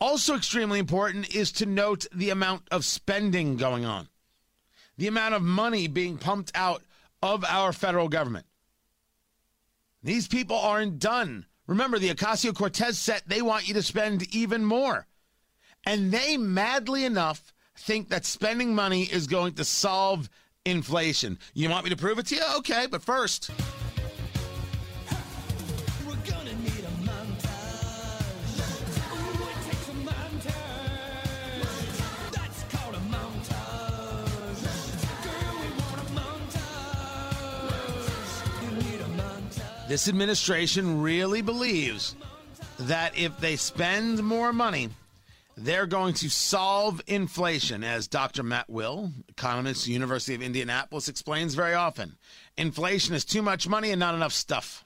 Also, extremely important is to note the amount of spending going on, the amount of money being pumped out of our federal government. These people aren't done. Remember, the Ocasio Cortez set, they want you to spend even more. And they, madly enough, think that spending money is going to solve inflation. You want me to prove it to you? Okay, but first. This administration really believes that if they spend more money, they're going to solve inflation, as Dr. Matt Will, economist, University of Indianapolis, explains very often. Inflation is too much money and not enough stuff.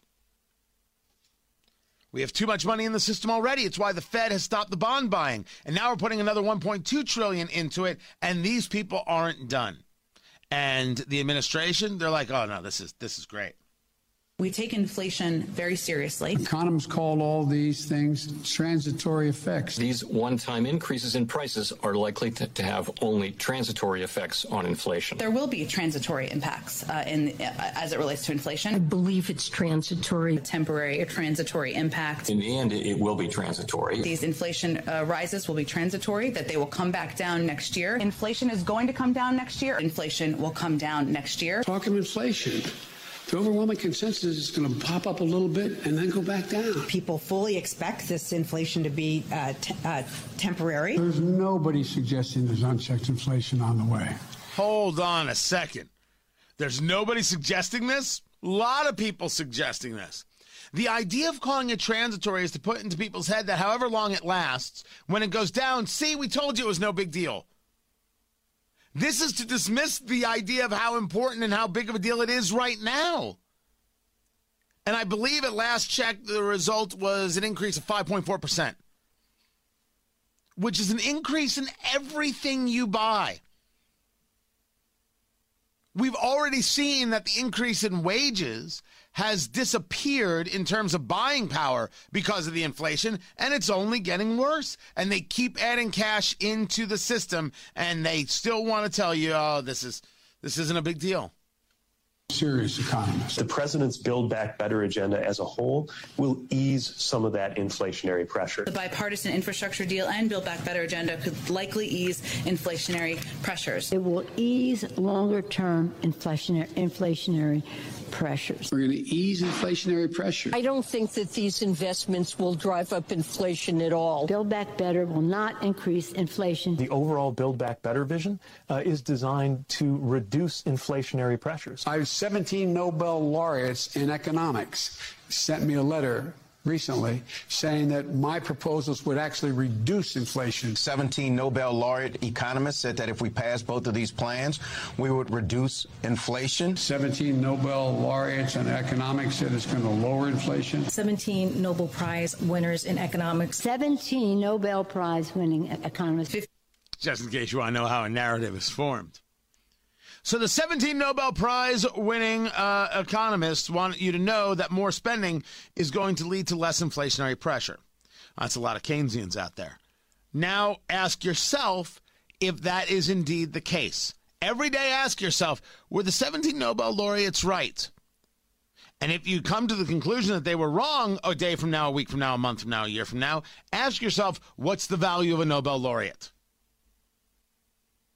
We have too much money in the system already. It's why the Fed has stopped the bond buying, and now we're putting another 1.2 trillion into it, and these people aren't done. And the administration, they're like, "Oh no, this is this is great." We take inflation very seriously. Economists call all these things transitory effects. These one time increases in prices are likely to, to, have only transitory effects on inflation. There will be transitory impacts uh, in, uh, as it relates to inflation. I believe it's transitory. A temporary or transitory impact. In the end, it will be transitory. These inflation uh, rises will be transitory, that they will come back down next year. Inflation is going to come down next year. Inflation will come down next year. Talking inflation. The overwhelming consensus is going to pop up a little bit and then go back down. People fully expect this inflation to be uh, t- uh, temporary. There's nobody suggesting there's unchecked inflation on the way. Hold on a second. There's nobody suggesting this? A lot of people suggesting this. The idea of calling it transitory is to put into people's head that however long it lasts, when it goes down, see, we told you it was no big deal. This is to dismiss the idea of how important and how big of a deal it is right now. And I believe at last check, the result was an increase of 5.4%, which is an increase in everything you buy. We've already seen that the increase in wages has disappeared in terms of buying power because of the inflation, and it's only getting worse. And they keep adding cash into the system, and they still want to tell you, "Oh, this is this isn't a big deal." Serious economists. The president's Build Back Better agenda as a whole will ease some of that inflationary pressure. The bipartisan infrastructure deal and Build Back Better agenda could likely ease inflationary pressures. It will ease longer term inflationary, inflationary pressures. We're going to ease inflationary pressure. I don't think that these investments will drive up inflation at all. Build Back Better will not increase inflation. The overall Build Back Better vision uh, is designed to reduce inflationary pressures. I have 17 Nobel laureates in economics sent me a letter recently saying that my proposals would actually reduce inflation. 17 Nobel laureate economists said that if we passed both of these plans, we would reduce inflation. 17 Nobel laureates in economics said it's going to lower inflation. 17 Nobel Prize winners in economics. 17 Nobel Prize winning economists. Just in case you want to know how a narrative is formed. So the 17 Nobel Prize winning uh, economists want you to know that more spending is going to lead to less inflationary pressure. That's a lot of Keynesians out there. Now ask yourself if that is indeed the case. Every day ask yourself, were the 17 Nobel laureates right? And if you come to the conclusion that they were wrong a day from now, a week from now, a month from now, a year from now, ask yourself, what's the value of a Nobel laureate?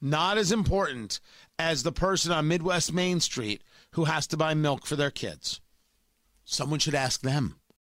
Not as important as the person on Midwest Main Street who has to buy milk for their kids. Someone should ask them.